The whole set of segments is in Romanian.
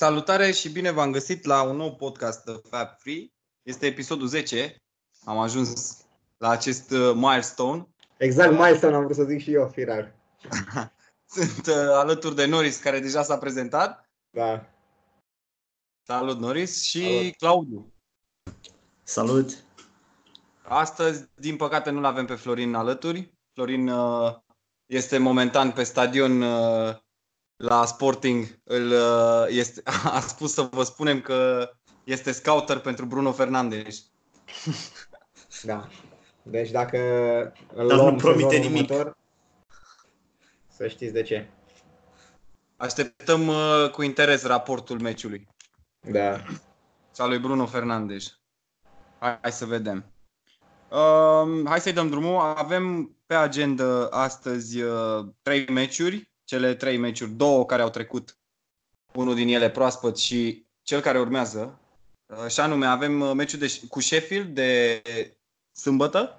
Salutare și bine v-am găsit la un nou podcast de Fab Free. Este episodul 10. Am ajuns la acest uh, milestone. Exact milestone am vrut să zic și eu, firar. Sunt uh, alături de Noris, care deja s-a prezentat. Da. Salut, Noris. Și Salut. Claudiu. Salut! Astăzi, din păcate, nu-l avem pe Florin alături. Florin uh, este momentan pe stadion uh, la Sporting. Îl, uh, este, a spus să vă spunem că este scouter pentru Bruno Fernandes. Da. Deci dacă îl Dar nu luăm promite sezonul nimic. Următor, să știți de ce. Așteptăm uh, cu interes raportul meciului. Da. sau lui Bruno Fernandes. Hai, hai să vedem. Um, hai să-i dăm drumul. Avem pe agenda astăzi uh, trei meciuri. Cele trei meciuri, două care au trecut, unul din ele proaspăt și cel care urmează. Uh, și anume, avem uh, meciul de, cu Sheffield de sâmbătă,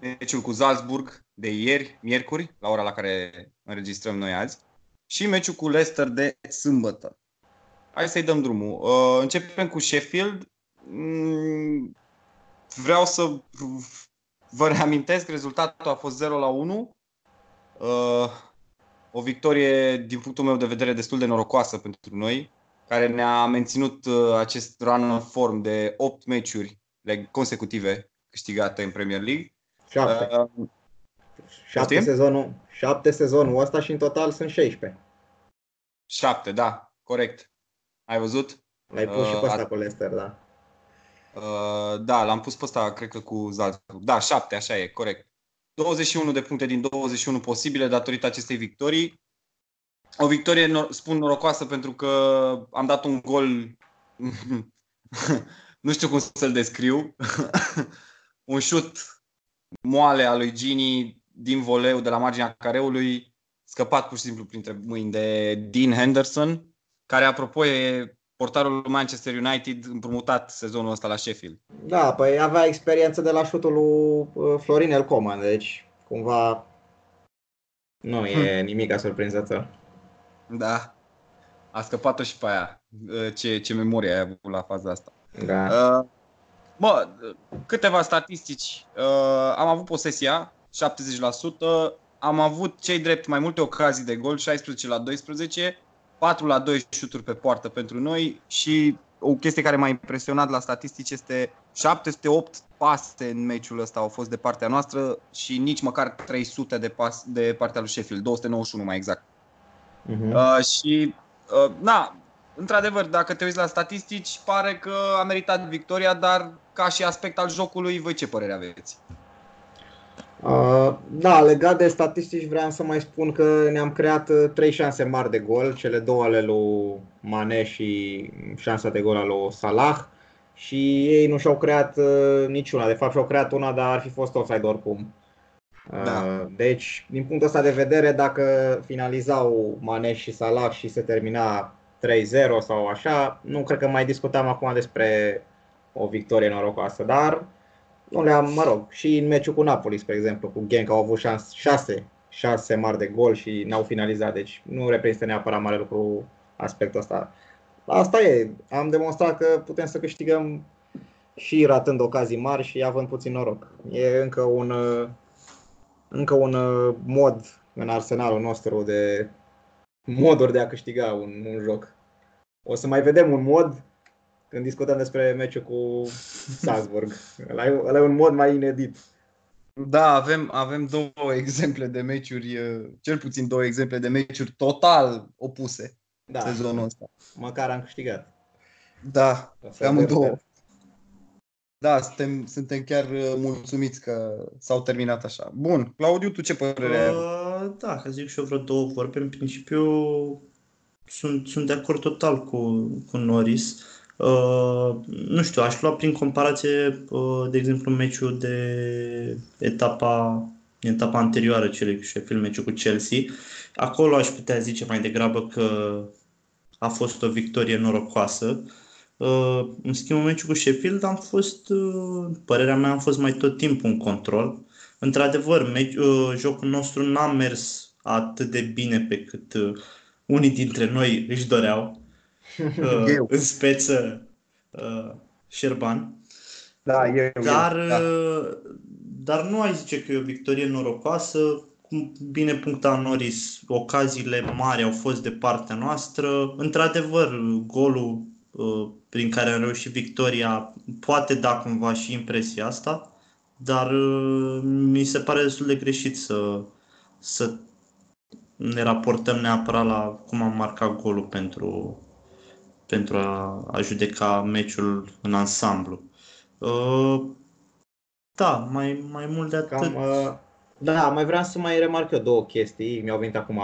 meciul cu Salzburg de ieri, miercuri, la ora la care înregistrăm noi azi, și meciul cu Leicester de sâmbătă. Hai să-i dăm drumul. Uh, începem cu Sheffield. Mm, vreau să vă reamintesc, rezultatul a fost 0 la 1. Uh, o victorie, din punctul meu de vedere, destul de norocoasă pentru noi, care ne-a menținut uh, acest run of form de 8 meciuri le- consecutive câștigate în Premier League. Șapte. Uh, șapte, poftim? sezonul, șapte sezonul ăsta și în total sunt 16. 7, da, corect. Ai văzut? L-ai pus și Uh, pe ăsta a- cu Leicester, da. Uh, da, l-am pus pe ăsta, cred că cu Salzburg. Da, 7, așa e, corect. 21 de puncte din 21 posibile datorită acestei victorii. O victorie, nor- spun norocoasă, pentru că am dat un gol, nu știu cum să-l descriu, un șut moale al lui Gini din voleu de la marginea careului, scăpat pur și simplu printre mâini de Dean Henderson, care, apropo, e portarul Manchester United împrumutat sezonul ăsta la Sheffield. Da, păi avea experiență de la șutul lui uh, Florin El Coman, deci cumva nu e Hm. nimic surprinzător. Da. A scăpat-o și pe aia. Ce, ce memorie ai avut la faza asta. Da. Uh, Bă, câteva statistici. Uh, am avut posesia, 70%. Am avut cei drept mai multe ocazii de gol, 16 la 12, 4 la 2 șuturi pe poartă pentru noi și o chestie care m-a impresionat la statistici este 708 pase în meciul ăsta au fost de partea noastră și nici măcar 300 de, pas, de partea lui Sheffield, 291 mai exact. Mhm. Uh, și, uh, na, într-adevăr, dacă te uiți la statistici, pare că a meritat victoria, dar ca și aspect al jocului, voi ce părere aveți? Uh, da, legat de statistici vreau să mai spun că ne-am creat uh, trei șanse mari de gol, cele două ale lui Mane și șansa de gol al lui Salah și ei nu și-au creat uh, niciuna, de fapt și-au creat una, dar ar fi fost offside oricum. Uh, Da. Deci, din punctul ăsta de vedere, dacă finalizau Mane și Salah și se termina 3-0 sau așa, nu cred că mai discutam acum despre o victorie norocoasă, dar nu le-am, mă rog, și în meciul cu Napoli, spre exemplu, cu Genk au avut șans, șase, șase mari de gol și n-au finalizat, deci nu reprezintă neapărat mare lucru aspectul ăsta. Asta e, am demonstrat că putem să câștigăm și ratând ocazii mari și având puțin noroc. E încă un, uh, încă un uh, mod în arsenalul nostru de moduri de a câștiga un, un joc. O să mai vedem un mod când discutăm despre meciul cu Salzburg. Ăla e, ăla e un mod mai inedit. Da, avem, avem două exemple de meciuri, uh, cel puțin două exemple de meciuri total opuse Da, sezonul ăsta. măcar am câștigat. Da, O să pe amândouă. vedem. Da, suntem, suntem chiar uh, mulțumiți că s-au terminat așa. Bun, Claudiu, tu ce părere ai? avut? Uh, da, ca zic și eu vreo două vorbe. În principiu sunt, sunt de acord total cu, cu Norris. Uh, nu știu, aș lua prin comparație, uh, de exemplu, meciul de etapa, etapa anterioară celui cu Sheffield, meciul cu Chelsea. Acolo aș putea zice mai degrabă că a fost o victorie norocoasă. Uh, în schimb, în meciul cu Sheffield am fost, uh, părerea mea, am fost mai tot timpul în control. Într-adevăr, meci, uh, jocul nostru n-a mers atât de bine pe cât uh, unii dintre noi își doreau. Uh, Eu. în speță uh, Șerban. Da, eu, Dar, eu, da. uh, dar nu ai zice că e o victorie norocoasă. Cum bine puncta Norris, ocaziile mari au fost de partea noastră. Într-adevăr, golul uh, prin care am reușit victoria poate da cumva și impresia asta, dar uh, mi se pare destul de greșit să, să ne raportăm neapărat la cum am marcat golul pentru, pentru a, a judeca meciul în ansamblu. Uh, da, mai, mai mult de atât. Cam, uh, da, mai vreau să mai remarc eu două chestii, mi-au venit acum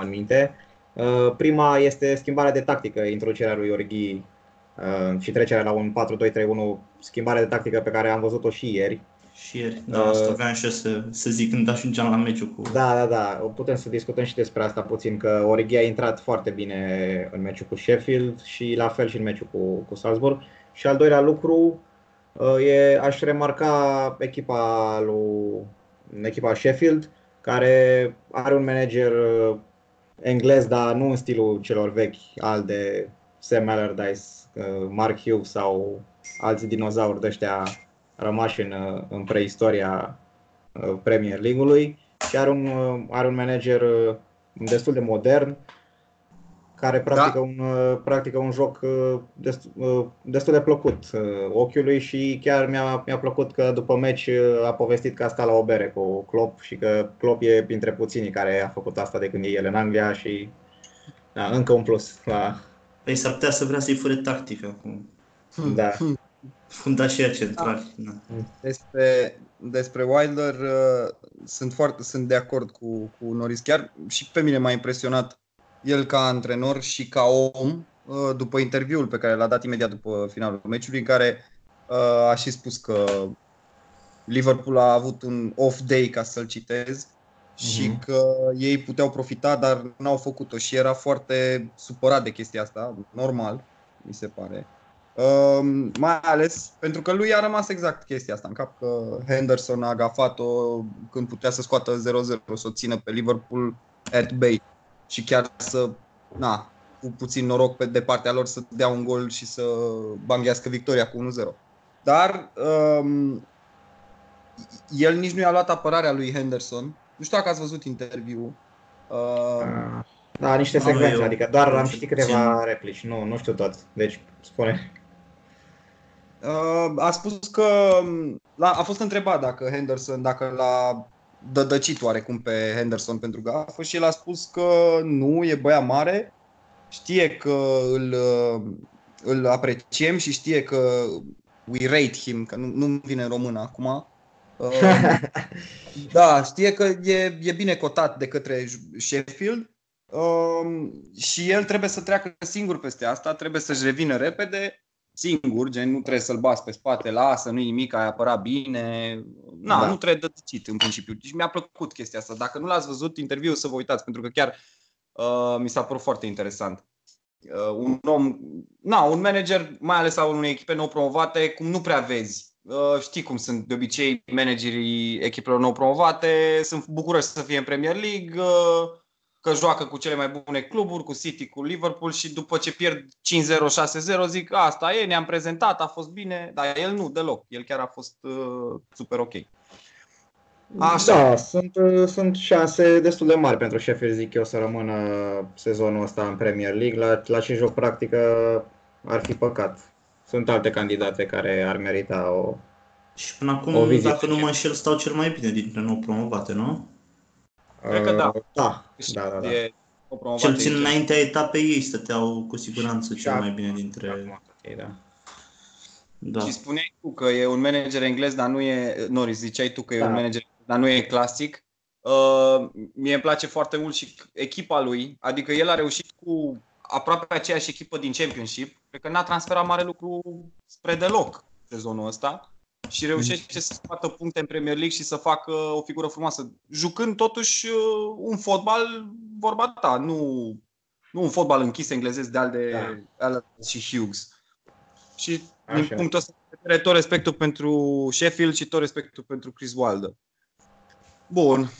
în minte. Uh, prima este schimbarea de tactică, introducerea lui Orghi uh, și trecerea la un 4-2-3-1, schimbare de tactică pe care am văzut-o și ieri. Și ieri, da, Uh, asta vreau și eu să, să zic când ajungeam la meciul cu... Da, da, da, putem să discutăm și despre asta puțin, că Orghi a intrat foarte bine în meciul cu Sheffield și la fel și în meciul cu, cu Salzburg. Și al doilea lucru, uh, e, aș remarca echipa lui echipa Sheffield, care are un manager uh, englez, dar nu în stilul celor vechi, al de Sam Allardyce, uh, Mark Hughes sau alți dinozauri de ăștia rămași în, uh, în preistoria uh, Premier League-ului și are un, uh, are un manager uh, destul de modern care practică, un, uh, practică un joc uh, destul, uh, destul de plăcut uh, ochiului și chiar mi-a, mi-a plăcut că după meci uh, a povestit că a stat la o bere cu Klopp și că Klopp e printre puținii care a făcut asta de când e el în Anglia și da, încă un plus la, Păi s-ar putea să vrea să-i fure tactică acum. da. Fundașia centrali. Da. Despre, despre Wilder uh, sunt, foarte, sunt de acord cu, cu Norris. Chiar și pe mine m-a impresionat el ca antrenor și ca om uh, după interviul pe care l-a dat imediat după finalul meciului, în care uh, a și spus că Liverpool a avut un off day, ca să-l citez, și Mhm. că ei puteau profita, dar n-au făcut-o și era foarte supărat de chestia asta, normal, mi se pare. Um, mai ales pentru că lui a rămas exact chestia asta în cap, că Henderson a gafat-o când putea să scoată 0-0, să o țină pe Liverpool at bay și chiar să, na, cu puțin noroc pe de partea lor să dea un gol și să banghească victoria cu 1-0. Dar um, el nici nu i-a luat apărarea lui Henderson. Nu știu dacă ați văzut interviul. Uh, Da, niște Am secvențe, eu adică doar am puțin. citit câteva replici, nu, nu știu tot, deci spune. Uh, a spus că la, a fost întrebat dacă Henderson, dacă l-a dădăcit oarecum pe Henderson pentru gafă și el a spus că nu, e băiat mare, știe că îl, uh, îl apreciem și știe că we rate him, că nu, nu vine în română acum. Uh, da, știe că e, e bine cotat de către Sheffield um, și el trebuie să treacă singur peste asta, trebuie să-și revină repede singur, gen nu trebuie să-l bați pe spate, lasă, nu-i nimic, ai apărat bine. Na, Da. nu trebuie dățit în principiu. Deci mi-a plăcut chestia asta. Dacă nu l-ați văzut interviul, să vă uitați, pentru că chiar uh, mi s-a părut foarte interesant. Uh, un om, na, un manager, mai ales a unei echipe nou promovate, cum nu prea vezi. Uh, știi cum sunt de obicei managerii echipelor nou promovate, sunt bucuroși să fie în Premier League, uh, că joacă cu cele mai bune cluburi, cu City, cu Liverpool și după ce pierd 5-0, 6-0 zic asta e, ne-am prezentat, a fost bine, dar el nu deloc, el chiar a fost uh, super ok. Așa. Da, sunt, uh, sunt șanse destul de mari pentru Sheffield, zic eu, să rămână sezonul ăsta în Premier League. La, la ce joc practică ar fi păcat. Sunt alte candidate care ar merita o... Și până acum, O vizită. dacă nu mă înșel, stau cel mai bine dintre nou promovate, nu? Cred că da. Uh, Da, da, da. da. E o promovare Cel puțin aici. înaintea etapei ei stăteau cu siguranță Și cel mai acum- bine dintre... Acum, ok, da. Da. Și spuneai tu că e un manager englez, dar nu e, Norris, ziceai tu că e Da. un manager, dar nu e clasic. Uh, mie îmi place foarte mult și echipa lui, adică el a reușit cu aproape aceeași echipă din Championship, cred că n-a transferat mare lucru spre deloc sezonul ăsta și reușește să scoată puncte în Premier League și să facă o figură frumoasă, jucând totuși uh, un fotbal, vorba ta, nu, nu un fotbal închis englezesc de al de Da. Allen și Hughes. Și din Așa. punctul ăsta de vedere, tot respectul pentru Sheffield și tot respectul pentru Chris Wilder. Bun.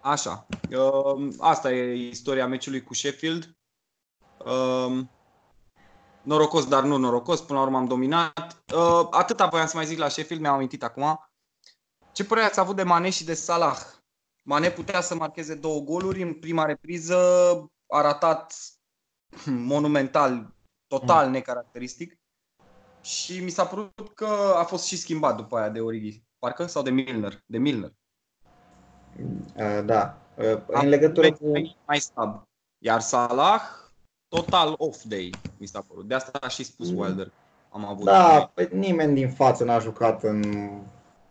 Așa. Uh, asta e istoria meciului cu Sheffield. Uh, norocos, dar nu norocos. Până la urmă am dominat. Uh, atâta voiam să mai zic la Sheffield, mi-am amintit acum. Ce părere ați avut de Mane și de Salah? Mane putea să marcheze două goluri. În prima repriză a ratat monumental, total necaracteristic. Și mi s-a părut că a fost și schimbat după aia de Origi. Parcă? Sau de Milner? De Milner. Uh, da. Uh, în legătură cu... Mai slab. Iar Salah, total off day, mi s-a părut. De asta a și spus mm. Wilder. Am avut da, păi nimeni din față n-a jucat în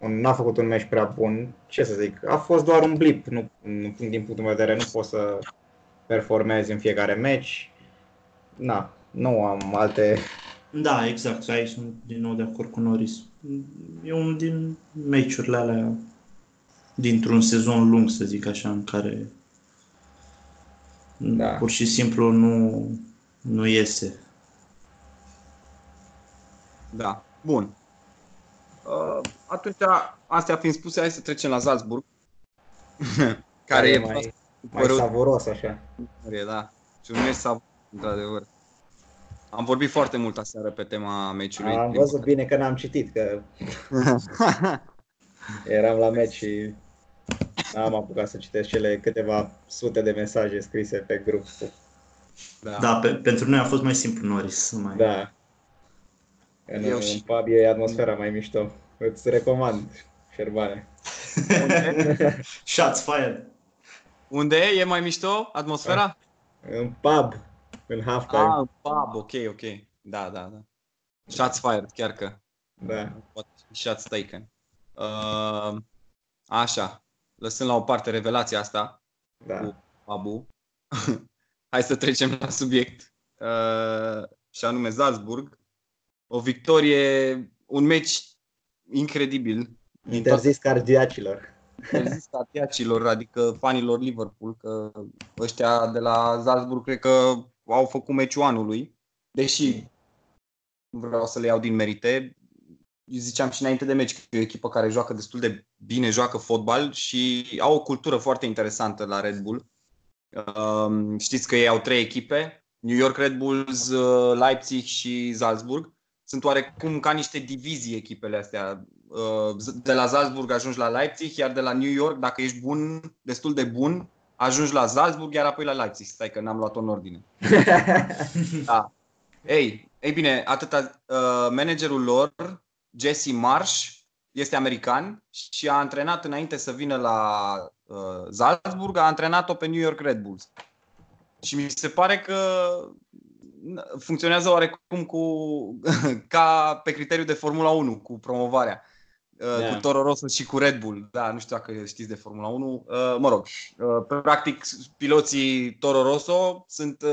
n-a făcut un meci prea bun. Ce să zic, a fost doar un blip. Nu, din punctul meu de vedere, nu poți să performezi în fiecare meci. Na, nu am alte... Da, exact. Aici sunt din nou de acord cu Norris. E un din meciurile alea dintr-un sezon lung, să zic așa, în care da. pur și simplu nu, nu iese. Da. Bun. Uh, atunci, astea fiind spuse, hai să trecem la Salzburg. care e mai, mai savuros așa. E, da. Și un meci savuros, într-adevăr. Am vorbit foarte mult aseară pe tema meciului. Am văzut bine că n-am citit, că eram la meci și n-am apucat să citesc cele câteva sute de mesaje scrise pe grup. Da, da pe, pentru noi a fost mai simplu Norris. Mai... Da. În, Eu și... pub e atmosfera mai mișto. Îți recomand, Șerbane. Shots fired. Unde e? E mai mișto atmosfera? În pub, în halftime. Ah, în pub, ok, ok. Da, da, da. Shots fired, chiar că. Da. Shots taken. Uh, așa, lăsând la o parte revelația asta da. cu Abu, hai să trecem la subiect. Uh, și anume Salzburg. O victorie, un meci incredibil. Interzis cardiacilor. Interzis cardiacilor, adică fanilor Liverpool, că ăștia de la Salzburg cred că au făcut meciul anului, deși nu vreau să le iau din merite. Ziceam și înainte de meci că e o echipă care joacă destul de bine, joacă fotbal și au o cultură foarte interesantă la Red Bull. Um, știți că ei au trei echipe, New York Red Bulls, uh, Leipzig și Salzburg sunt oarecum ca niște divizii echipele astea. Uh, de la Salzburg ajungi la Leipzig, iar de la New York, dacă ești bun, destul de bun, ajungi la Salzburg, iar apoi la Leipzig. Stai că n-am luat-o în ordine. da. Ei, ei bine, atâta, uh, managerul lor, Jesse Marsh, este american și a antrenat înainte să vină la uh, Salzburg, a antrenat-o pe New York Red Bulls. Și mi se pare că funcționează oarecum cu, ca pe criteriu de Formula 1, cu promovarea. Yeah. Uh, cu Toro Rosso și cu Red Bull. Da, nu știu dacă știți de Formula 1. Uh, mă rog, uh, practic piloții Toro Rosso sunt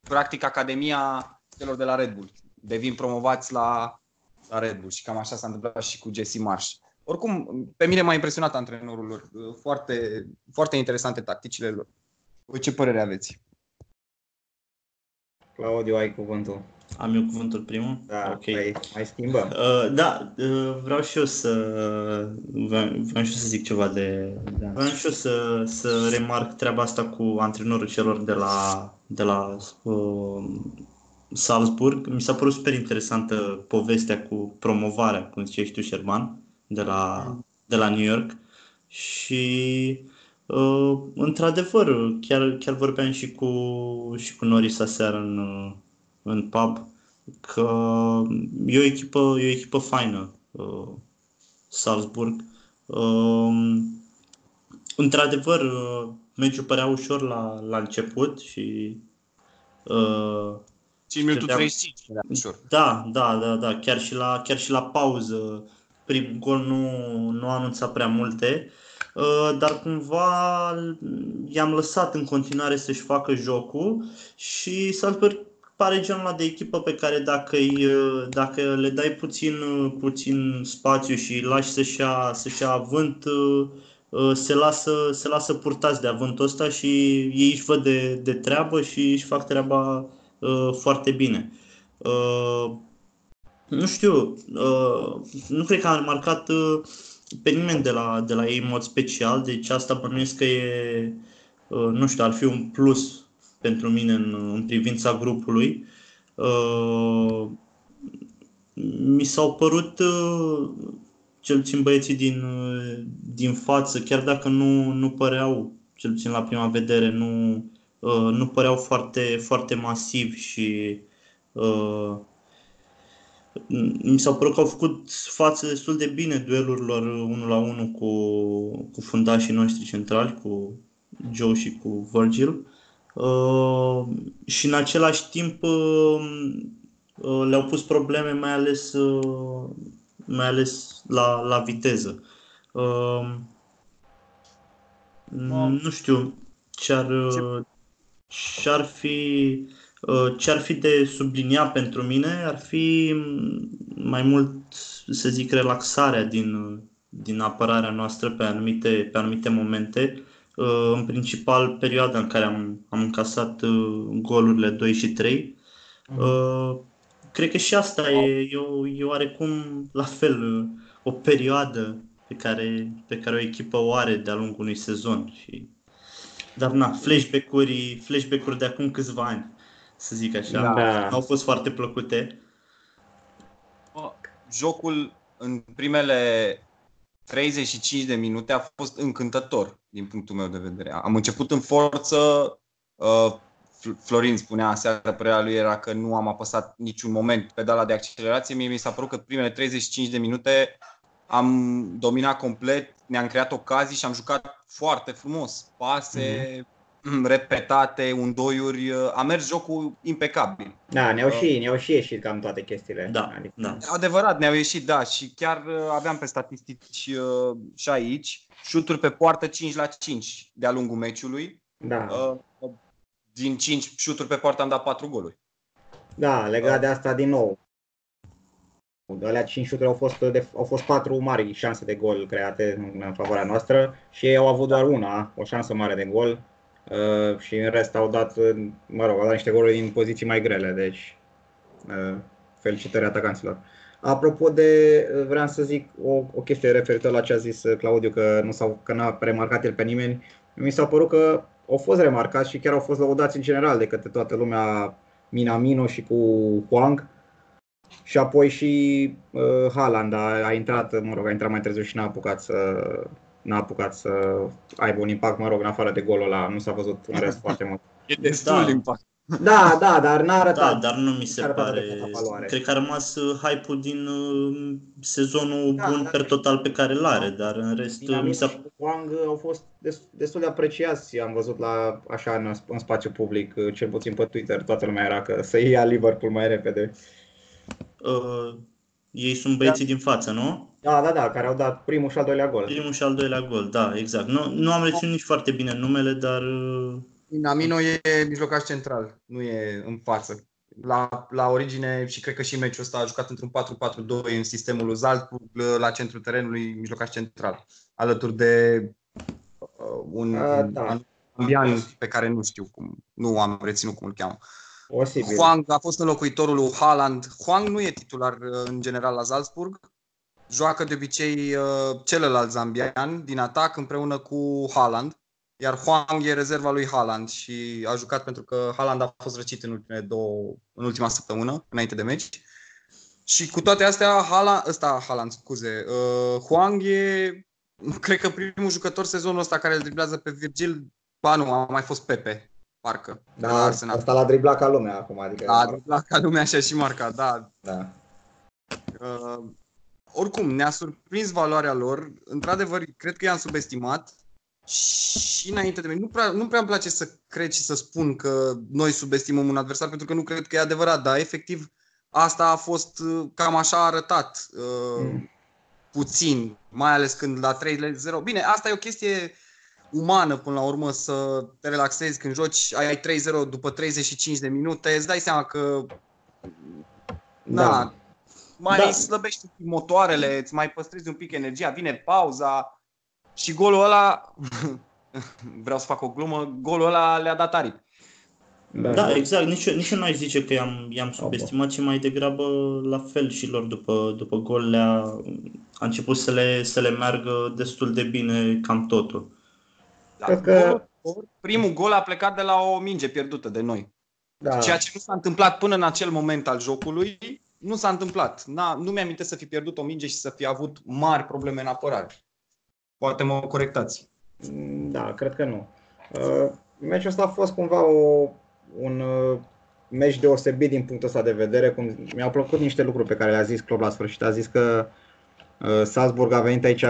practic academia celor de la Red Bull. Devin promovați la, la Red Bull și cam așa s-a întâmplat și cu Jesse Marsh. Oricum, pe mine m-a impresionat antrenorul lor. Foarte, foarte interesante tacticile lor. Voi ce părere aveți? Claudiu, ai cuvântul. Am eu cuvântul primul? Da, ok. Mai, mai schimbăm. Uh, da, uh, vreau și eu să vreau, vreau și eu să zic ceva de... Da. Vreau și eu să, să remarc treaba asta cu antrenorul celor de la, de la uh, Salzburg. Mi s-a părut super interesantă povestea cu promovarea, cum ziceai tu, Sherman, de la, de la New York. Și Uh, într-adevăr, chiar, chiar vorbeam și cu, și cu Norris aseară în, în pub că e o echipă, e o echipă faină, uh, Salzburg. Uh, într-adevăr, uh, meciul părea ușor la, la început și uh, 5 minutul 35 ușor. Da, da, da, da, chiar și la, chiar și la pauză primul gol nu, nu anunța prea multe. Uh, Uh, dar cumva i-am lăsat în continuare să-și facă jocul și Salzburg pare genul ăla de echipă pe care dacă, îi, uh, dacă le dai puțin, uh, puțin spațiu și îi lași să-și ia, să-și ia avânt, se lasă, se lasă purtați de avântul ăsta și ei își văd de, de treabă și își fac treaba uh, foarte bine. Uh, nu știu, uh, nu cred că am remarcat uh, pe nimeni de la, de la ei în mod special, deci asta bănuiesc că e, uh, nu știu, ar fi un plus pentru mine în, în privința grupului. Uh, mi s-au părut uh, cel puțin băieții din, din față, chiar dacă nu, nu păreau, cel puțin la prima vedere, nu, nu păreau foarte, foarte masivi și uh, mi s-au părut că au făcut față destul de bine duelurilor 1 la 1 cu, cu fundașii noștri centrali, cu Joe și cu Virgil. Uh, și în același timp uh, uh, le-au pus probleme mai ales, uh, mai ales la, la viteză. Uh, nu știu ce ar, ce ar fi Uh, ce ar fi de sublinia pentru mine ar fi mai mult, să zic, relaxarea din, din apărarea noastră pe anumite, pe anumite momente. Uh, în principal, perioada în care am, am încasat uh, golurile 2 și 3. Mm. Cred că și asta e, e, o, e oarecum la fel o perioadă pe care, pe care o echipă o are de-a lungul unui sezon. Și, dar na, flashback-uri, flashback-uri de acum câțiva ani să zic așa. Da. Au fost foarte plăcute. Jocul în primele 35 de minute a fost încântător din punctul meu de vedere. Am început în forță, uh, Florin spunea aseară, părerea lui era că nu am apăsat niciun moment pedala de accelerație. Mie mi s-a părut că primele 35 de minute am dominat complet, ne-am creat ocazii și am jucat foarte frumos. Pase, mm-hmm. Repetate, undoiuri, uh, a mers jocul impecabil. Da, ne-au uh, și, ne-au și ieșit cam toate chestiile. Da, adică... da. Adevărat, ne-au ieșit, da, și chiar uh, aveam pe statistici și aici, șuturi pe poartă 5 la 5 de-a lungul meciului. Da. Din 5 șuturi pe poartă am dat 4 goluri. Da, legat de asta din nou. De alea 5 șuturi au fost, de, au fost 4 mari șanse de gol create în, în favoarea noastră și ei au avut doar una, o șansă mare de gol Uh, și în rest au dat, mă rog, au dat niște goluri din poziții mai grele, deci uh, felicitări atacanților. Apropo de, uh, vreau să zic o, o chestie referitor la ce a zis Claudiu, că nu s-au, că n-a remarcat el pe nimeni. Mi s-a părut că au fost remarcați și chiar au fost lăudați în general de către toată lumea Minamino și cu Huang. Și apoi și uh, Haaland a, a intrat, mă rog, a intrat mai târziu și n-a apucat să, n-a apucat să aibă un impact, mă rog, în afară de golul ăla, nu s-a văzut în rest foarte mult. E destul da. impact. Da, da, dar n-a arătat. Da, dar nu mi se pare. Cred că a rămas uh, hype-ul din uh, sezonul da, bun per total pe care îl are, dar în rest uh, mi s-a... Wang au fost destul de apreciați, am văzut la așa în, în spațiu public, cel puțin pe Twitter, toată lumea era că să ia Liverpool mai repede. Uh, ei sunt băieții da. din față, nu? Da, da, da, care au dat primul și al doilea gol. Primul și al doilea gol, da, exact. Nu, nu am reținut nici foarte bine numele, dar... Namino e mijlocaș central, nu e în față. La, la origine și cred că și meciul ăsta a jucat într-un 4-4-2 în sistemul Zaltburg la centrul terenului, mijlocaș central, alături de uh, un, a, da. un pe care nu știu cum, nu am reținut cum îl cheamă. Posibil. Huang a fost înlocuitorul lui Haaland. Huang nu e titular uh, în general la Salzburg. Joacă de obicei uh, celălalt zambian din atac împreună cu Haaland. Iar Huang e rezerva lui Haaland și a jucat pentru că Haaland a fost răcit în, ultimele două, în ultima săptămână, înainte de meci. Și cu toate astea, Haaland, ăsta, Haaland, scuze, uh, Huang e, cred că primul jucător sezonul ăsta care îl driblează pe Virgil, ba nu, a mai fost Pepe, parcă. Da, asta l-a driblat ca lumea acum. Adică a driblat ca lumea și a și marcat, da. da. Uh, oricum, ne-a surprins valoarea lor. Într-adevăr, cred că i-am subestimat. Și înainte de mine, nu prea, nu prea îmi place să cred și să spun că noi subestimăm un adversar, pentru că nu cred că e adevărat, dar efectiv asta a fost, uh, cam așa a arătat uh, mm. puțin, mai ales când la 3-0. Bine, asta e o chestie umană până la urmă să te relaxezi când joci, ai 3-0 după 35 de minute, îți dai seama că da. Na, mai da. slăbești motoarele, îți mai păstrezi un pic energia, vine pauza și golul ăla, vreau să fac o glumă, golul ăla le-a dat aripi. Da, da exact. Nici, nici eu n-aș zice că i-am, i-am subestimat, ci mai degrabă la fel și lor după, după gol le-a, a început să le, să le meargă destul de bine cam totul. Da, că... Primul gol a plecat de la o minge pierdută de noi. Da. Ceea ce nu s-a întâmplat până în acel moment al jocului, nu s-a întâmplat. N-a, nu mi-am să fi pierdut o minge și să fi avut mari probleme în apărare. Poate mă corectați. Da, cred că nu. Uh, meciul ăsta a fost cumva o, un uh, meci deosebit din punctul ăsta de vedere. Cum, mi-au plăcut niște lucruri pe care le-a zis Klopp la sfârșit. A zis că uh, Salzburg a venit aici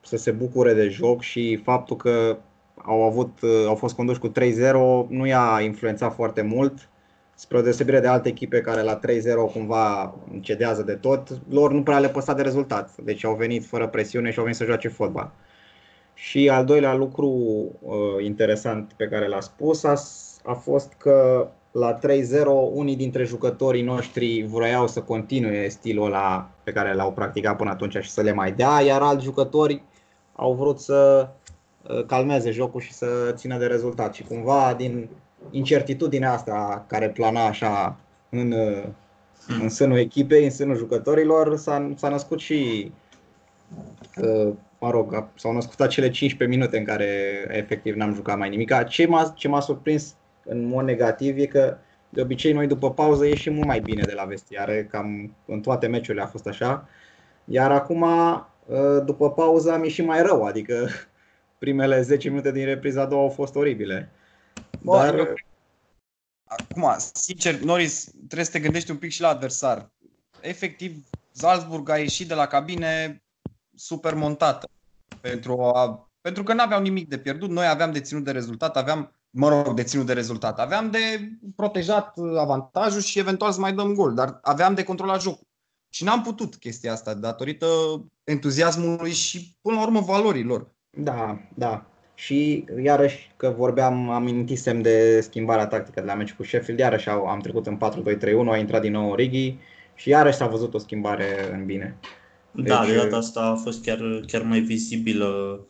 să se bucure de joc și faptul că au, avut, uh, au fost conduși cu 3-0 nu i-a influențat foarte mult spre o deosebire de alte echipe care la 3-0 cumva cedează de tot, lor nu prea le păsa de rezultat. Deci au venit fără presiune și au venit să joace fotbal. Și al doilea lucru uh, interesant pe care l-a spus a, a fost că la 3-0 unii dintre jucătorii noștri vroiau să continue stilul ăla pe care l-au practicat până atunci și să le mai dea, iar alți jucători au vrut să uh, calmeze jocul și să țină de rezultat. Și cumva din incertitudinea asta care plana așa în, hmm. în sânul echipei, în sânul jucătorilor, s-a, s-a născut și uh, mă rog, s-au născut acele 15 minute în care efectiv n-am jucat mai nimic. Ce m-a, ce m-a surprins în mod negativ e că de obicei noi după pauză ieșim mult mai bine de la vestiare, cam în toate meciurile a fost așa. Iar acum, uh, după pauză, am ieșit mai rău, adică primele 10 minute din repriza a doua au fost oribile. Bă, Dar... Eu... Acum, sincer, Norris, trebuie să te gândești un pic și la adversar. Efectiv, Salzburg a ieșit de la cabine super montată. Pentru, a, pentru că nu aveau nimic de pierdut, noi aveam de ținut de rezultat, aveam, mă rog, de ținut de rezultat, aveam de protejat avantajul și eventual să mai dăm gol, dar aveam de controlat jocul. Și n-am putut chestia asta datorită entuziasmului și, până la urmă, valorilor. Da, da. Și iarăși că vorbeam, am amintisem de schimbarea tactică de la meci cu Sheffield, iarăși am trecut în 4-2-3-1, a intrat din nou Origi și iarăși s-a văzut o schimbare în bine. Deci... Da, de data asta a fost chiar, chiar mai vizibilă,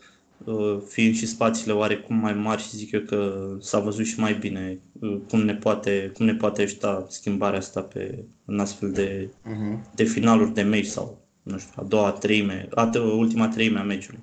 uh, fiind și spațiile oarecum mai mari și zic eu că s-a văzut și mai bine uh, cum ne poate, cum ne poate ajuta schimbarea asta pe, în astfel de, uh-huh. de finaluri de meci sau nu știu, a doua treime, a, ultima treime a meciului.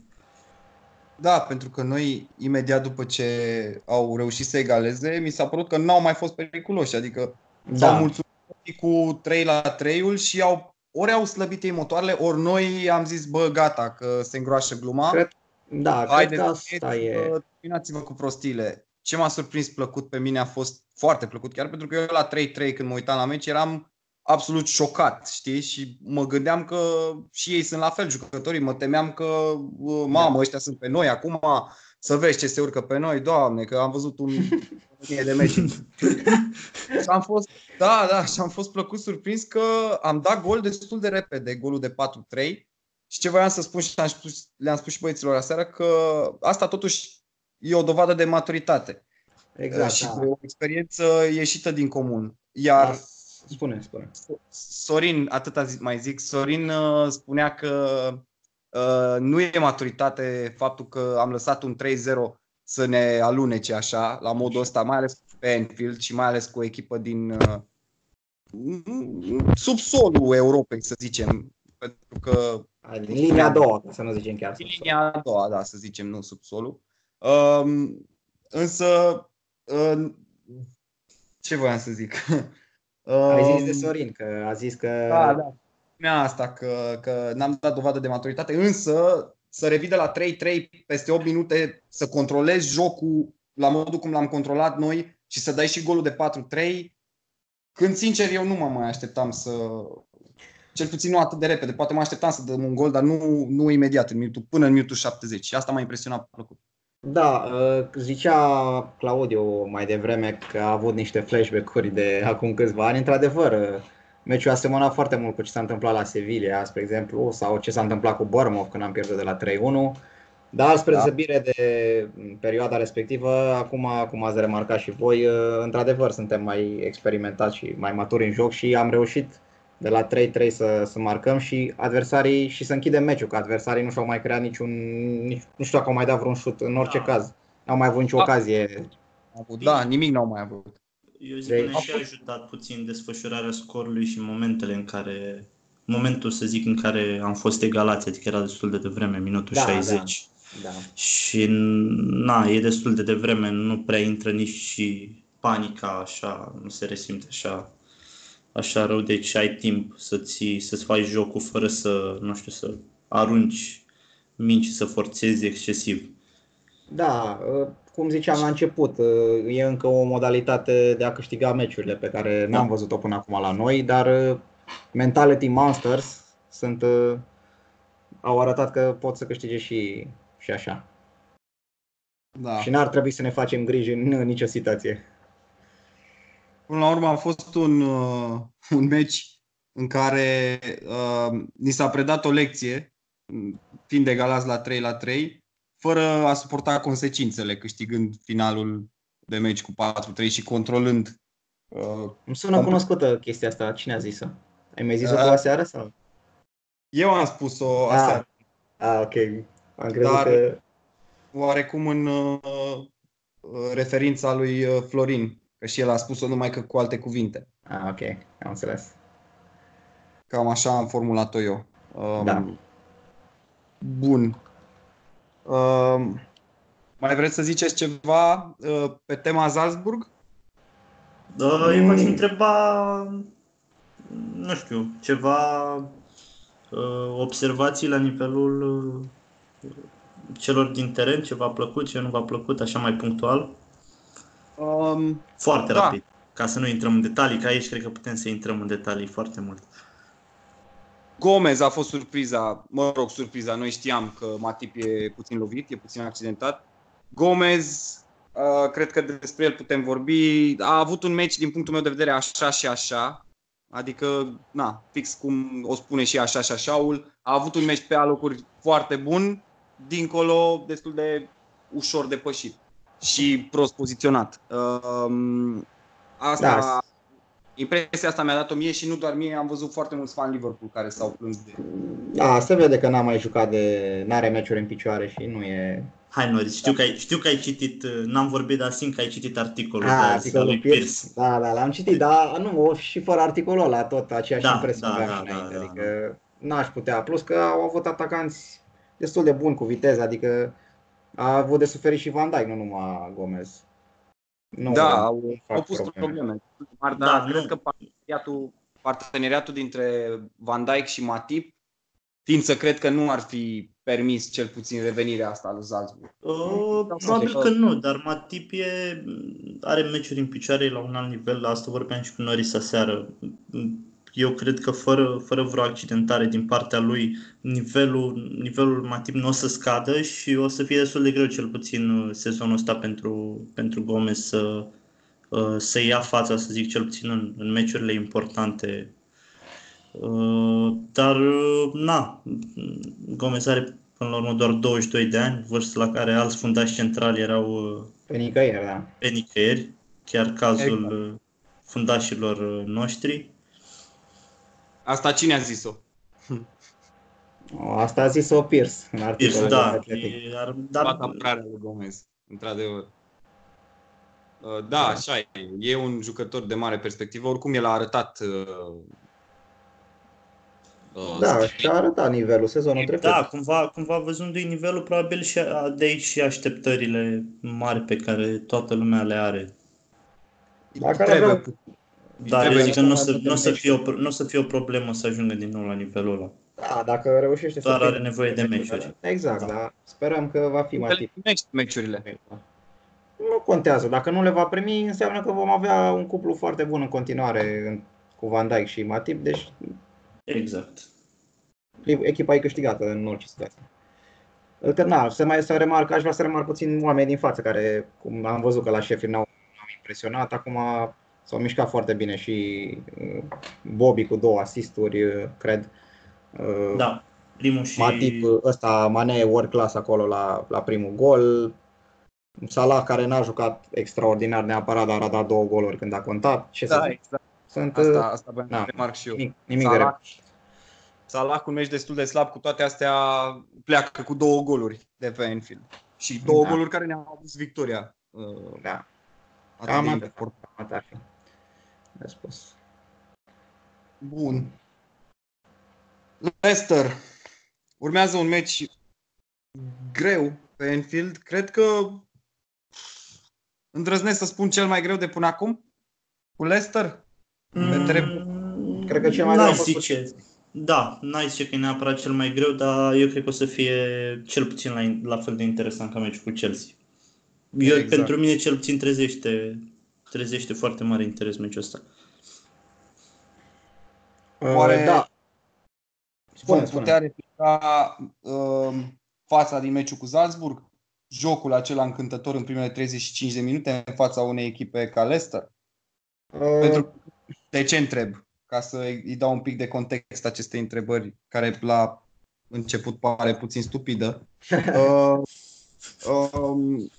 Da, pentru că noi, imediat după ce au reușit să egaleze, mi s-a părut că nu au mai fost periculoși. Adică da. s-au mulțumit cu 3 la 3 și au, ori au slăbit ei motoarele, ori noi am zis, bă, gata, că se îngroașă gluma. Cred, da, Hai cred că asta e. Terminați-vă cu prostiile. Ce m-a surprins plăcut pe mine a fost foarte plăcut, chiar pentru că eu la 3-3 când mă uitam la meci eram absolut șocat, știi? Și mă gândeam că și ei sunt la fel jucătorii, mă temeam că, mamă, ăștia sunt pe noi, acum să vezi ce se urcă pe noi, doamne, că am văzut un mie de meci. și am fost, da, da, și am fost plăcut surprins că am dat gol destul de repede, golul de 4-3. Și ce voiam să spun și le-am spus, le-am spus și băieților aseară, că asta totuși e o dovadă de maturitate. Exact, și da. o experiență ieșită din comun. Iar da Spune, spune. Sorin, atâta mai zic, Sorin uh, spunea că uh, nu e maturitate faptul că am lăsat un 3-0 să ne alunece așa, la modul ăsta, mai ales pe Enfield și mai ales cu o echipă din uh, subsolul Europei, să zicem. Pentru că... Din linia a doua, să nu zicem chiar. Din linia a doua, da, să zicem, nu subsolul. Uh, însă, uh, ce voiam să zic? Ai zis de Sorin, că a zis că... Da, da. Spunea asta, că, că n-am dat dovadă de maturitate, însă să revii de la 3-3 peste 8 minute, să controlezi jocul la modul cum l-am controlat noi și să dai și golul de 4-3, când sincer eu nu mă mai așteptam să... Cel puțin nu atât de repede. Poate mă așteptam să dăm un gol, dar nu, nu imediat, în minutul, până în minutul 70. Și asta m-a impresionat plăcut. Da, uh, zicea Claudiu mai devreme că a avut niște flashback-uri de acum câțiva ani. Într-adevăr, uh, meciul a semănat foarte mult cu ce s-a întâmplat la Sevilla, spre exemplu, sau ce s-a întâmplat cu Bournemouth când am pierdut de la 3-1. Dar, spre da. deosebire de perioada respectivă, acum, cum ați remarcat și voi, uh, într-adevăr suntem mai experimentați și mai maturi în joc și am reușit de la 3-3 să, să marcăm și adversarii și să închidem meciul, că adversarii nu și-au mai creat niciun, nici, nu știu dacă au mai dat vreun șut în orice da. caz. N-au mai avut nicio da. ocazie. Da, nimic n-au mai avut. Eu zic Deci- că ne-a și ajutat puțin desfășurarea scorului și momentele în care, momentul să zic în care am fost egalați, adică era destul de devreme, minutul Da, 60. Da. Și na, e destul de devreme, nu prea intră nici și panica așa, nu se resimte așa, așa rău, deci ai timp să-ți, să-ți faci jocul fără să, nu știu, să arunci minci, să forțezi excesiv. Da, uh, cum ziceam la început, uh, e încă o modalitate de a câștiga meciurile pe care n-am Da. văzut-o până acum la noi, dar uh, Mentality Monsters sunt, uh, au arătat că pot să câștige și, și așa. Da. Și n-ar trebui să ne facem griji în uh, nicio situație. Până la urmă a fost un, uh, un meci în care uh, ni s-a predat o lecție, fiind egalați la 3 la 3, fără a suporta consecințele, câștigând finalul de meci cu 4-3 și controlând. Uh, Îmi sună Am- cunoscută chestia asta. Cine a zis-o? Ai mai zis-o tu Uh, aseară? Sau? eu am spus-o Ah. aseară, Ah, ok. Am crezut Dar- că... oarecum în uh, uh, referința lui uh, Florin, că și el a spus-o numai că cu alte cuvinte. Ah, ok. Am înțeles. Cam așa am formulat-o eu. Um, Da. Bun. Um, mai vreți să ziceți ceva uh, pe tema Salzburg? Da, eu m-aș Mm. întreba, nu știu, ceva uh, observații la nivelul uh, celor din teren, ce v-a plăcut, ce nu v-a plăcut, așa mai punctual, Um, foarte Da. rapid, ca să nu intrăm în detalii, că aici cred că putem să intrăm în detalii foarte mult. Gomez a fost surpriza, mă rog, surpriza, noi știam că Matip e puțin lovit, e puțin accidentat. Gomez, uh, cred că despre el putem vorbi, a avut un meci din punctul meu de vedere așa și așa, adică, na, fix cum o spune și așa și așaul, a avut un meci pe alocuri foarte bun, dincolo destul de ușor depășit și prost poziționat. Um, asta, Da. impresia asta mi-a dat-o mie și nu doar mie, am văzut foarte mulți fani Liverpool care s-au plâns de... Da, se vede că n-a mai jucat de... n-are meciuri în picioare și nu e... Hai, Noriț, știu că ai, știu că ai citit, uh, n-am vorbit, dar simt că ai citit articolul de Ah, azi al articolul lui Pierce. Pierce. Da, da, l-am citit, dar nu, și fără articolul ăla tot aceeași Da, impresie da, aveam da, și înainte. da, da, adică n-aș putea. Plus că au avut atacanți destul de buni cu viteză, adică a avut de suferit și Van Dijk, nu numai Gomez. Nu, da, nu au, fac au pus probleme. probleme. Dar Da, da, nu. cred că parteneriatul, parteneriatul dintre Van Dijk și Matip, tind să cred că nu ar fi permis cel puțin revenirea asta lui Salzburg. Uh, Da, probabil că- că nu, dar Matip e, are meciuri în picioare la un alt nivel, asta vorbeam și cu Norris aseară. Eu cred că fără, fără vreo accidentare din partea lui, nivelul, nivelul Matip nu o să scadă și o să fie destul de greu cel puțin uh, sezonul ăsta pentru, pentru Gomez să, uh, să ia fața, să zic, cel puțin în, în meciurile importante. Uh, Dar, uh, na, Gomez are până la urmă doar 22 de ani, vârstă la care alți fundași centrali erau uh, Pe nicăieri, da. pe nicăieri, chiar cazul Exact. uh, fundașilor uh, noștri. Asta cine a zis-o? O, Asta a zis-o Pierce în Pierce, articolul de da, Athletic. e- ar, Dar... dar apărarea lui Gomez, într-adevăr. Uh, Da, așa e. E un jucător de mare perspectivă. Oricum, el a arătat uh, uh, Da, și a arătat nivelul sezonul trecut. da, cumva, cumva văzându-i nivelul, probabil și a- de aici și așteptările mari pe care toată lumea le are. Dacă ar trebuie avea- pu- Dar eu Trebuie zic că să nu o mai să, multe nu o să, meciuri. fie o, pro- nu o să fie o problemă să ajungă din nou la nivelul ăla. Da, dacă reușește să Doar fie- are nevoie de meciuri. Exact, Da. da. Sperăm că va fi mai tip. primești meciurile. Nu contează. Dacă nu le va primi, înseamnă că vom avea un cuplu foarte bun în continuare în- cu Van Dijk și Matip, deci Exact. echipa e câștigată în orice situație. Că na, să mai să remarc, aș vrea să remarc puțin oameni din față care, cum am văzut că la Sheffield ne-au ne-au impresionat, acum s-au mișcat foarte bine și uh, Bobby cu două asisturi, uh, cred. Uh, Da. Primul și... Matip, ăsta, Mane, world class acolo la, la primul gol. Salah, care n-a jucat extraordinar neapărat, dar a dat două goluri când a contat. Ce să Da, zic? exact. Sunt Asta, uh, asta vreau da. să remarc și eu. nimic, nimic de Salah, rău. Salah cu un meci destul de slab, cu toate astea pleacă cu două goluri de pe Anfield. Și două Da. goluri care ne-au adus victoria. Uh, Da, atât cam de atât. Important. Cam atât ar fi. de spus. Bun. Leicester. Urmează un meci greu pe Enfield. Cred că îndrăznesc să spun cel mai greu de până acum cu Leicester. Mm, Cred că cel mai n-ai greu a fost zice. Da, n-ai zice că e neapărat cel mai greu, dar eu cred că o să fie cel puțin la, la fel de interesant ca meciul cu Chelsea. Eu, Exact. Pentru mine cel puțin trezește, trezește foarte mare interes meciul ăsta. Oare- Uh, da. Spune, Vom spune. putea replica uh, fața din meciul cu Salzburg? Jocul acela încântător în primele 35 de minute în fața unei echipe ca Leicester? Uh, Pentru de ce întreb? Ca să îi dau un pic de context acestei întrebări, care la început pare puțin stupidă. Uh, um,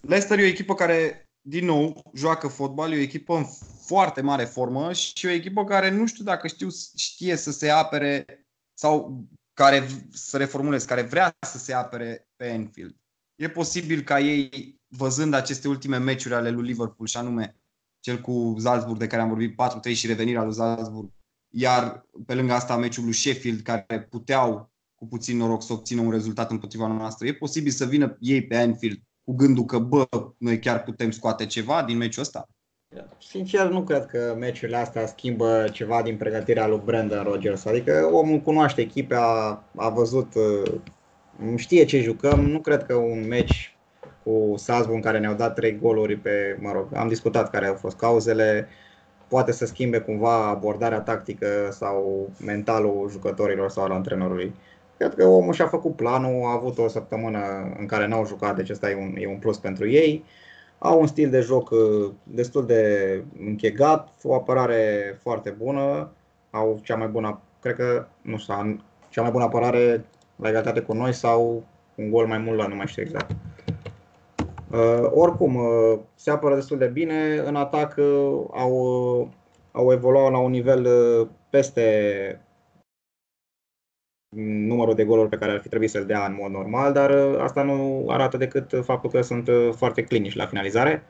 Leicester e o echipă care, din nou, joacă fotbal, e o echipă în foarte mare formă și o echipă care nu știu dacă știu, știe să se apere sau care, să reformulez, care vrea să se apere pe Anfield. E posibil ca ei, văzând aceste ultime meciuri ale lui Liverpool, și anume cel cu Salzburg de care am vorbit 4-3 și revenirea lui Salzburg, iar pe lângă asta meciul lui Sheffield care puteau cu puțin noroc să obțină un rezultat împotriva noastră. E posibil să vină ei pe Anfield cu gândul că, bă, noi chiar putem scoate ceva din meciul ăsta? Sincer, nu cred că meciurile astea schimbă ceva din pregătirea lui Brandon Rodgers. Adică omul cunoaște echipa, a văzut, uh, știe ce jucăm. Nu cred că un meci cu Salzburg în care ne-au dat trei goluri pe, mă rog, am discutat care au fost cauzele, poate să schimbe cumva abordarea tactică sau mentalul jucătorilor sau al antrenorului. Cred că omul și-a făcut planul, a avut o săptămână în care n-au jucat, deci ăsta e un, e un plus pentru ei. Au un stil de joc uh, destul de închegat, o apărare foarte bună, au cea mai bună, cred că, nu știu, cea mai bună apărare la egalitate cu noi sau un gol mai mult la nu mai știu exact. Uh, oricum, uh, se apără destul de bine, în atac uh, au, uh, au evoluat la un nivel uh, peste numărul de goluri pe care ar fi trebuit să-l dea în mod normal, dar uh, asta nu arată decât faptul că sunt uh, foarte clinici la finalizare.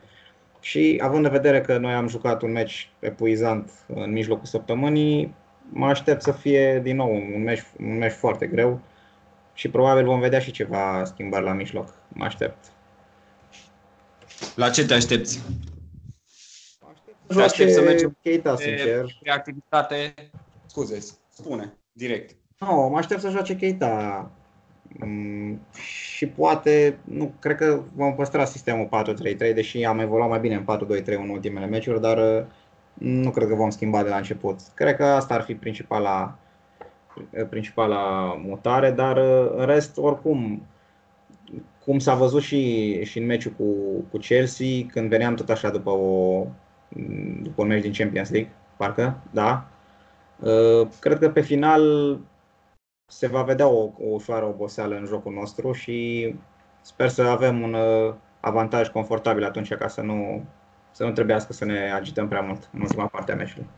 Și având în vedere că noi am jucat un meci epuizant în mijlocul săptămânii, mă aștept să fie din nou un meci, un meci foarte greu și probabil vom vedea și ceva schimbări la mijloc. Mă aștept. La ce te aștepți? Joace aștept să mergem Keita, pe- sincer. Reactivitate, scuze, spune, direct. Nu, mă aștept să joace Keita. Mm, Și poate, nu, cred că vom păstra sistemul 4-3-3, deși am evoluat mai bine în 4-2-3 în ultimele meciuri, dar uh, nu cred că vom schimba de la început. Cred că asta ar fi principala, principala mutare, dar uh, în rest, oricum, cum s-a văzut și, și în meciul cu, cu Chelsea, când veneam tot așa după, o, după un meci din Champions League, parcă, da, Uh, Cred că pe final se va vedea o, o ușoară oboseală în jocul nostru și sper să avem un uh, avantaj confortabil atunci ca să nu, să nu trebuiască să ne agităm prea mult în ultima parte a meciului.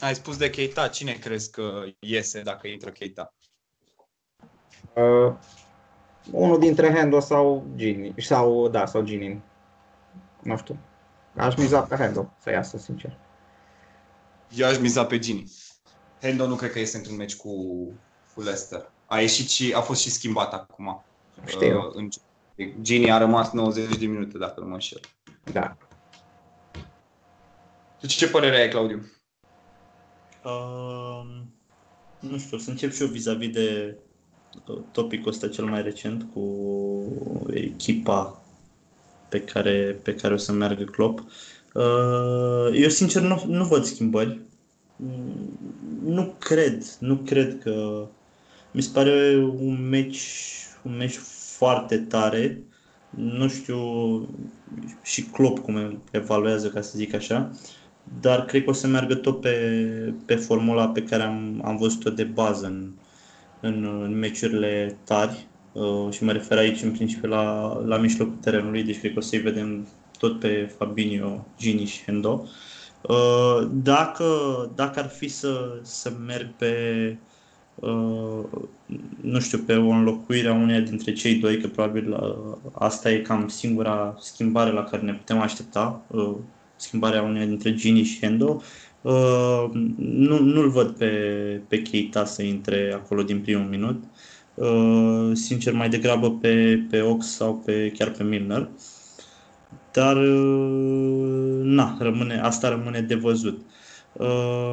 Ai spus de Keita, cine crezi că iese dacă intră Keita? Uh, unul dintre Hendo sau Gini, sau, da, sau Ginin. Nu știu. Aș miza pe Hendo să iasă, sincer. Eu aș miza pe Gini. Hendo nu cred că iese într-un meci cu, cu Leicester. A ieșit și a fost și schimbat acum. Știu. Uh, în... Gini a rămas 90 de minute, dacă nu mă înșel. Da. Deci ce părere ai, Claudiu? Uh, nu știu, să încep și eu vis-a-vis de uh, topicul ăsta cel mai recent cu echipa pe care, pe care o să meargă Klopp. Uh, eu sincer nu, nu văd schimbări. Mm, Nu cred, nu cred că mi se pare un meci, un meci foarte tare. Nu știu și Klopp cum evaluează, ca să zic așa, dar cred că o să meargă tot pe, pe formula pe care am, am văzut-o de bază în, în, în meciurile tari uh, și mă refer aici în principiu la, la mijlocul terenului, deci cred că o să-i vedem tot pe Fabinho, Gini și Hendo. Uh, dacă, dacă ar fi să, să merg pe, uh, nu știu, pe o înlocuire a uneia dintre cei doi, că probabil uh, asta e cam singura schimbare la care ne putem aștepta, uh, schimbarea uneia dintre Gini și Hendo. Uh, nu, nu-l văd pe, pe Keita să intre acolo din primul minut. Uh, sincer, mai degrabă pe, pe Ox sau pe, chiar pe Milner. Dar, uh, na, rămâne, asta rămâne de văzut. Uh,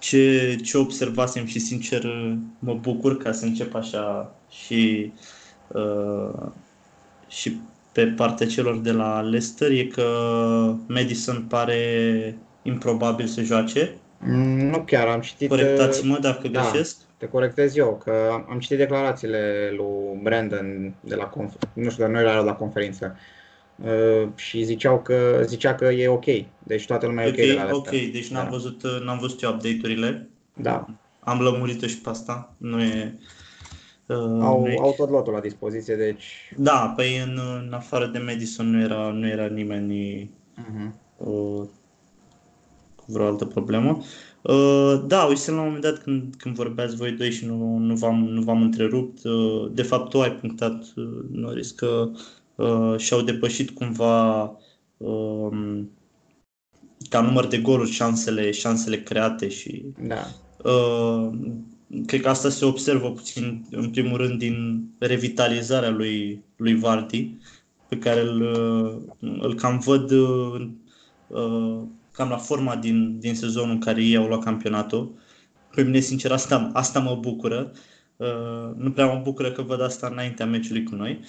ce, ce observasem și sincer mă bucur ca să încep așa și, uh, și pe partea celor de la Leicester e că Madison pare improbabil să joace. Mm, nu chiar, am citit... Corectați-mă dacă da, greșesc. Te corectez eu, că am citit declarațiile lui Brandon de la conf- nu știu, dar noi era la conferință. Uh, și ziceau că, zicea că e ok. Deci toată lumea e ok, Ok, de la ok, Leicester. deci n-am Da. văzut, n-am văzut eu update-urile. Da, Am lămurit și pe asta. Nu e... Uh, au, nu e au tot lotul la dispoziție, deci... Da, păi în, în afară de Madison nu era, nu era nimeni Uh-huh. uh, cu vreo altă problemă. Uh, da, uite la un moment dat când, când vorbeați voi doi și nu, nu, v-am, nu v-am întrerupt, uh, de fapt tu ai punctat, uh, Noris, că uh, și-au depășit cumva um, ca număr de goluri șansele, șansele create și Da. Uh, cred că asta se observă puțin, în primul rând, din revitalizarea lui, lui Vardy, pe care îl, uh, îl cam văd uh, uh, cam la forma din, din sezonul în care ei au luat campionatul. Pe mine, sincer, asta, asta mă bucură. Uh, nu prea mă bucură că văd asta înaintea meciului cu noi,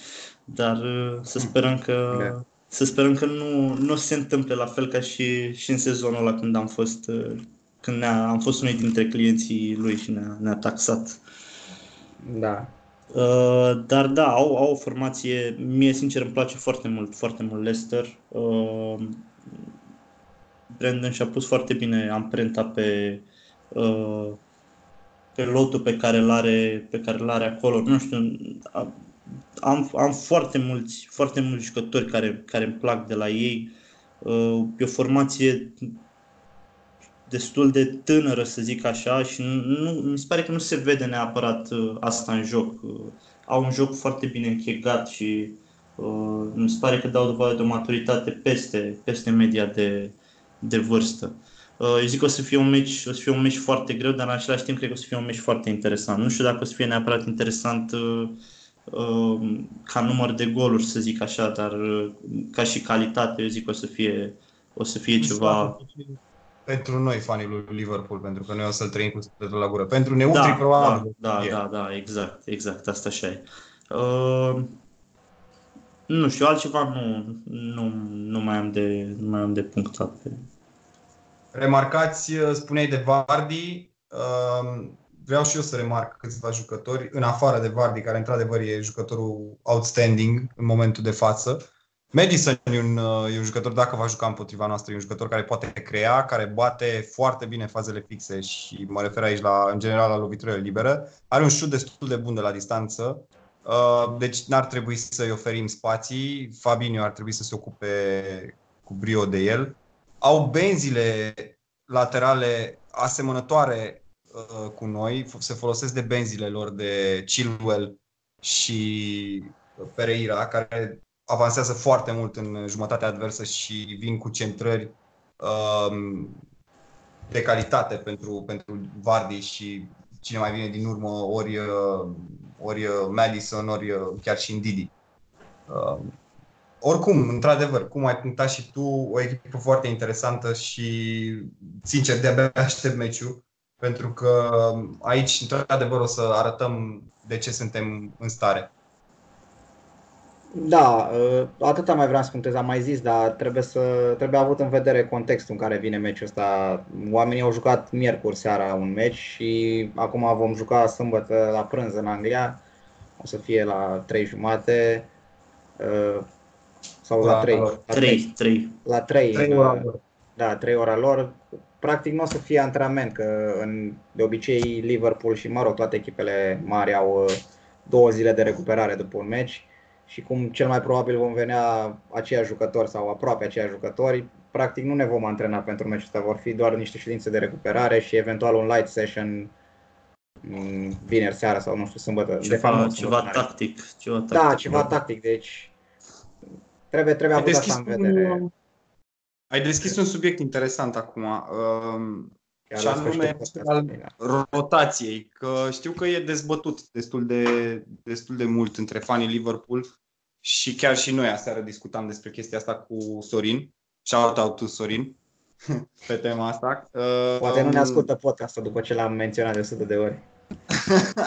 dar uh, să sperăm că, Da. să sperăm că nu, nu se întâmple la fel ca și, și în sezonul ăla când am fost, uh, când ne-a, am fost unul dintre clienții lui și ne-a, ne-a taxat. Da. Uh, dar da, au, au o formație, mie sincer îmi place foarte mult, foarte mult Leicester. Uh, Brandon și-a pus foarte bine amprenta pe, uh, pe lotul pe care îl are, pe care îl are acolo. Nu știu, a- am, am foarte mulți, foarte mulți jucători care, care îmi plac de la ei. Uh, e o formație destul de tânără, să zic așa, și nu, nu, mi se pare că nu se vede neapărat uh, asta în joc. Uh, au un joc foarte bine închegat și uh, mi se pare că dau dovadă de o maturitate peste, peste media de, de vârstă. Uh, eu zic că o să fie un meci, o să fie un meci foarte greu, dar în același timp cred că o să fie un meci foarte interesant. Nu știu dacă o să fie neapărat interesant uh, uh, ca număr de goluri, să zic așa, dar uh, ca și calitate, eu zic că o să fie, o să fie ceva... Pentru noi, fanii lui Liverpool, pentru că noi o să-l trăim cu sufletul la gură. Pentru neutri, probabil. Da, e. da, da, exact, exact, asta așa e. Uh, nu știu, altceva nu, nu, nu mai am de, nu mai am de punctat. Pe... Remarcați, uh, spuneai de Vardy, uh, vreau și eu să remarc câțiva jucători, în afară de Vardy, care într-adevăr e jucătorul outstanding în momentul de față. Madison e un, uh, e un jucător, dacă va juca împotriva noastră, e un jucător care poate crea, care bate foarte bine fazele fixe și mă refer aici la, în general la loviturile libere. Are un șut destul de bun de la distanță, uh, deci n-ar trebui să-i oferim spații. Fabinho ar trebui să se ocupe cu brio de el. Au benzile laterale asemănătoare uh, cu noi, se folosesc de benzile lor de Chilwell și Pereira, care avansează foarte mult în jumătatea adversă și vin cu centrări um, de calitate pentru, pentru Vardy și cine mai vine din urmă, ori, uh, ori uh, Madison, ori uh, chiar și Ndidi. Uh, oricum, într-adevăr, cum ai punctat și tu, o echipă foarte interesantă și, sincer, de-abia aștept meciul, pentru că aici, într-adevăr, o să arătăm de ce suntem în stare. Da, uh, atâta mai vreau să punctez, am mai zis, dar trebuie, să, trebuie avut în vedere contextul în care vine meciul ăsta. Oamenii au jucat miercuri seara un meci și acum vom juca sâmbătă la prânz în Anglia. O să fie la 3 jumate uh, sau la La 3. lor. La 3, 3. La 3. 3 ora lor. Da, 3 ora lor. Practic nu o să fie antrenament, că în, de obicei Liverpool și, mă rog, toate echipele mari au uh, două zile de recuperare după un meci și cum cel mai probabil vom venea aceiași jucători sau aproape aceiași jucători, practic nu ne vom antrena pentru meciul ăsta, vor fi doar niște ședințe de recuperare și eventual un light session mm, vineri seara sau nu știu, sâmbătă. de fapt, Ceva, nu, ceva sâmbătă. tactic. Ceva tactic. Da, ceva tactic, deci trebuie, trebuie Ai avut deschis asta în vedere. un, Ai deschis un subiect interesant acum. Um, Chiar Și la anume, sfârșitul podcastului, da. rotației, că știu că e dezbătut destul de, destul de mult între fanii Liverpool și chiar și noi aseară discutam despre chestia asta cu Sorin. Shout out to Sorin pe tema asta. Poate nu ne Um, ascultă podcastul după ce l-am menționat de 100 de ori.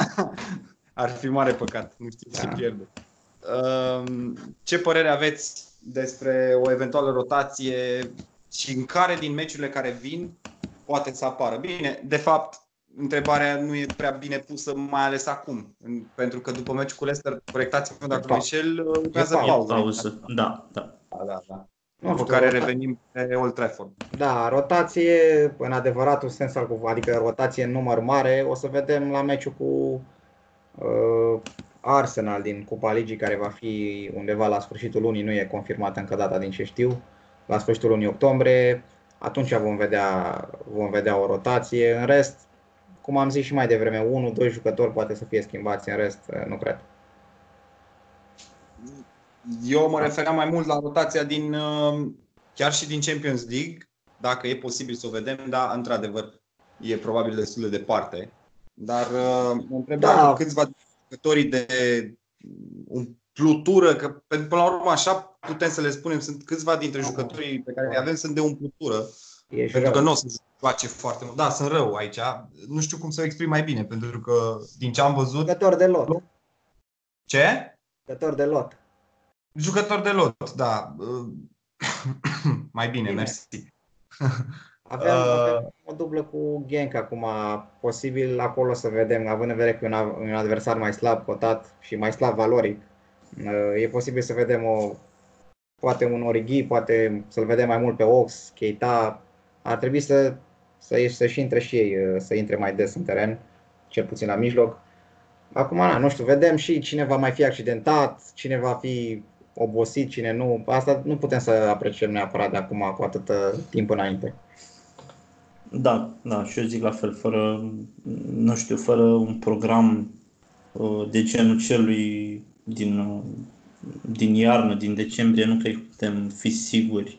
Ar fi mare păcat, nu știu ce Da. pierde. Um, Ce părere aveți despre o eventuală rotație și în care din meciurile care vin poate să apară? Bine, de fapt, întrebarea nu e prea bine pusă, mai ales acum, în- pentru că după meciul cu Leicester, corectați-mă dacă mă Pa- înșel, urmează pauză. pauză. Pauză. Da, da. Da, da, da. Nu După știu, care rota- revenim pe Old Trafford. Da, rotație în adevăratul sens al cuvântului, adică rotație în număr mare, o să vedem la meciul cu uh, Arsenal din Cupa Ligii, care va fi undeva la sfârșitul lunii, nu e confirmată încă data din ce știu, la sfârșitul lunii octombrie. Atunci vom vedea, vom vedea o rotație. În rest, cum am zis și mai devreme, unul, doi jucători poate să fie schimbați, în rest uh, nu cred. Eu mă refeream mai mult la rotația din, uh, chiar și din Champions League, dacă e posibil să o vedem, dar într-adevăr e probabil destul de departe. Dar uh, mă întreb Da. dacă câțiva jucătorii de umplutură, că pe- până la urmă așa putem să le spunem, sunt câțiva dintre jucătorii pe care îi avem sunt de umplutură, Ești pentru că rău. nu o să joace foarte mult. Da, sunt rău aici, nu știu cum să o exprim mai bine, pentru că din ce am văzut... Jucător de lot. Ce? Jucător de lot. Jucător de lot, da. Uh, Mai bine, Bine. mersi. Avem, Uh, avem o dublă cu Genk acum, posibil acolo să vedem, având în vedere că e un, av- un adversar mai slab cotat și mai slab valoric, uh, e posibil să vedem o, poate un Origi, poate să-l vedem mai mult pe Ox, Keita, ar trebui să, să, să-și intre și ei, uh, să intre mai des în teren, cel puțin la mijloc. Acum, na, nu știu, vedem și cine va mai fi accidentat, cine va fi obosit, cine nu. Asta nu putem să apreciem neapărat de acum cu atât timp înainte. Da, da, și eu zic la fel, fără, nu știu, fără un program uh, de genul celui din, uh, din iarnă, din decembrie, nu cred că putem fi siguri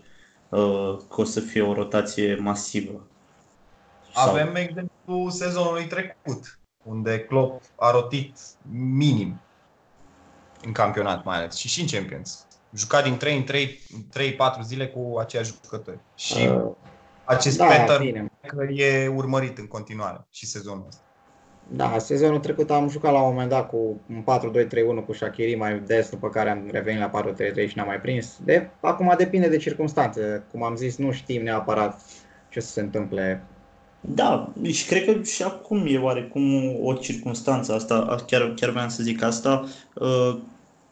uh, că o să fie o rotație masivă. Sau- Avem exemplu sezonului trecut, unde Klopp a rotit minim în campionat mai ales și și în Champions. Juca din 3 în 3, 3-4 zile cu aceiași jucători. Și Uh, acest da, pattern bine. că e urmărit în continuare și sezonul ăsta. Da, sezonul trecut am jucat la un moment dat cu un 4-2-3-1 cu Shaqiri mai des, după care am revenit la 4-3-3 și n-am mai prins. De, acum depinde de circunstanțe. Cum am zis, nu știm neapărat ce să se întâmple. Da, și cred că și acum e oarecum o circunstanță asta, chiar, chiar vreau să zic asta.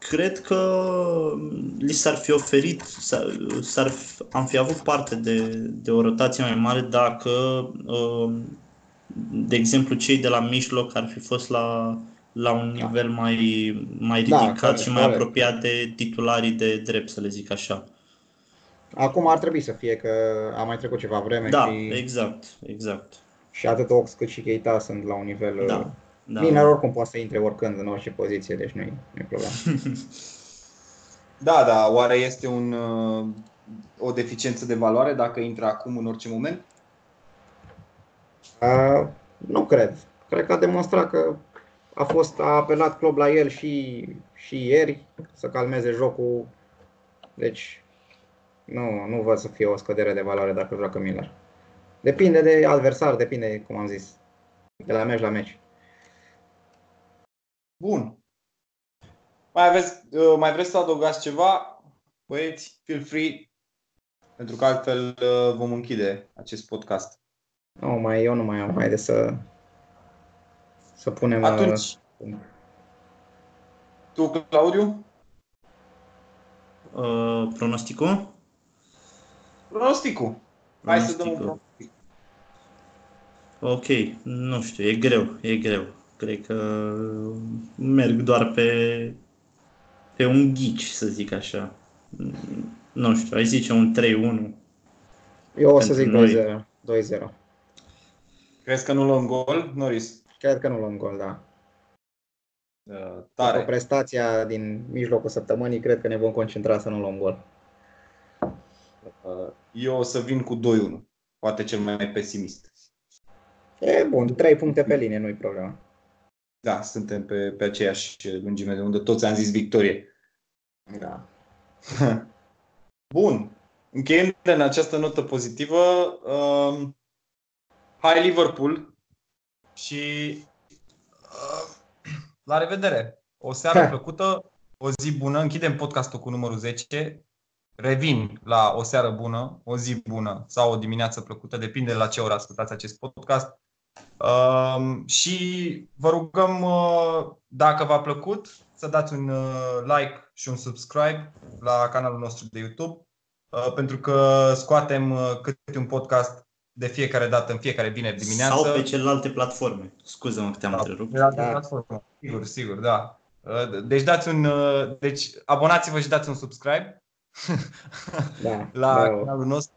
Uh, Cred că li s-ar fi oferit, s-ar, s-ar, am fi avut parte de, de o rotație mai mare dacă, uh, de exemplu, cei de la mijloc ar fi fost la, la un Da. nivel mai, mai Da, ridicat corect, și mai corect. apropiat de titularii de drept, să le zic așa. Acum ar trebui să fie, că a mai trecut ceva vreme Da, și, exact, exact. și atât Ox cât și Keita sunt la un nivel... Da, uh, da. Miner oricum poate să intre oricând în orice poziție, deci nu e problemă. Da, da, oare este un, uh, o deficiență de valoare dacă intră acum în orice moment? Uh, nu cred. Cred că a demonstrat că a fost a apelat club la el și, și ieri să calmeze jocul. Deci nu, nu văd să fie o scădere de valoare dacă joacă Miller. Depinde de adversar, depinde, cum am zis, de la meci la meci. Bun. Mai, aveți, uh, mai vreți să adăugați ceva? Băieți, feel free, pentru că altfel uh, vom închide acest podcast. Nu, mai, eu nu mai am mai de să, să punem... uh, Atunci, tu, Claudiu, Uh, pronosticul? pronosticul. Hai să dăm un Pronosticul. pronostic. Ok, nu știu, e greu, e greu. Cred că merg doar pe, pe un ghici, să zic așa. Nu știu, ai zice un 3-1. Eu o să pentru zic noi. 2-0. 2-0. Crezi că nu luăm gol, Norris? Cred că nu luăm gol, da. Uh, După tare. prestația din mijlocul săptămânii, cred că ne vom concentra să nu luăm gol. Uh, eu o să vin cu 2-1, poate cel mai pesimist. E bun, 3 puncte pe linie, nu-i problema. Da, suntem pe, pe aceeași lungime de undă, toți am zis victorie. Da. Bun. Încheiem în această notă pozitivă. Um, hai Liverpool și uh, la revedere. O seară Ha. plăcută, o zi bună. Închidem podcastul cu numărul 10. Revin la o seară bună, o zi bună sau o dimineață plăcută, depinde la ce oră ascultați acest podcast. Um, și vă rugăm, uh, dacă v-a plăcut, să dați un uh, like și un subscribe la canalul nostru de YouTube, uh, pentru că scoatem uh, câte un podcast de fiecare dată, în fiecare vineri dimineață. Sau pe celelalte platforme. Scuză-mă că te-am Da, întrerupt. pe alte Da. platforme. Sigur, sigur, da. Uh, Deci dați un, uh, deci abonați-vă și dați un subscribe Da. la da. canalul nostru.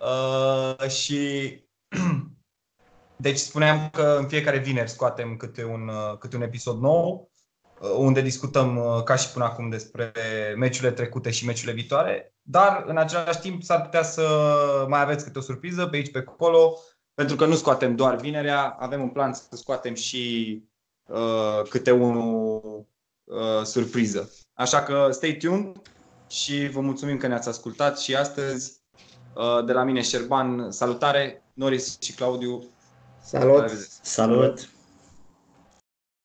Uh, și deci spuneam că în fiecare vineri scoatem câte un, uh, câte un episod nou uh, unde discutăm uh, ca și până acum despre meciurile trecute și meciurile viitoare, dar în același timp s-ar putea să mai aveți câte o surpriză pe aici, pe acolo, pentru că nu scoatem doar vinerea, avem un plan să scoatem și uh, câte unul uh, surpriză. Așa că stay tuned și vă mulțumim că ne-ați ascultat și astăzi uh, de la mine Șerban, salutare, Noris și Claudiu, la Salut! Salut!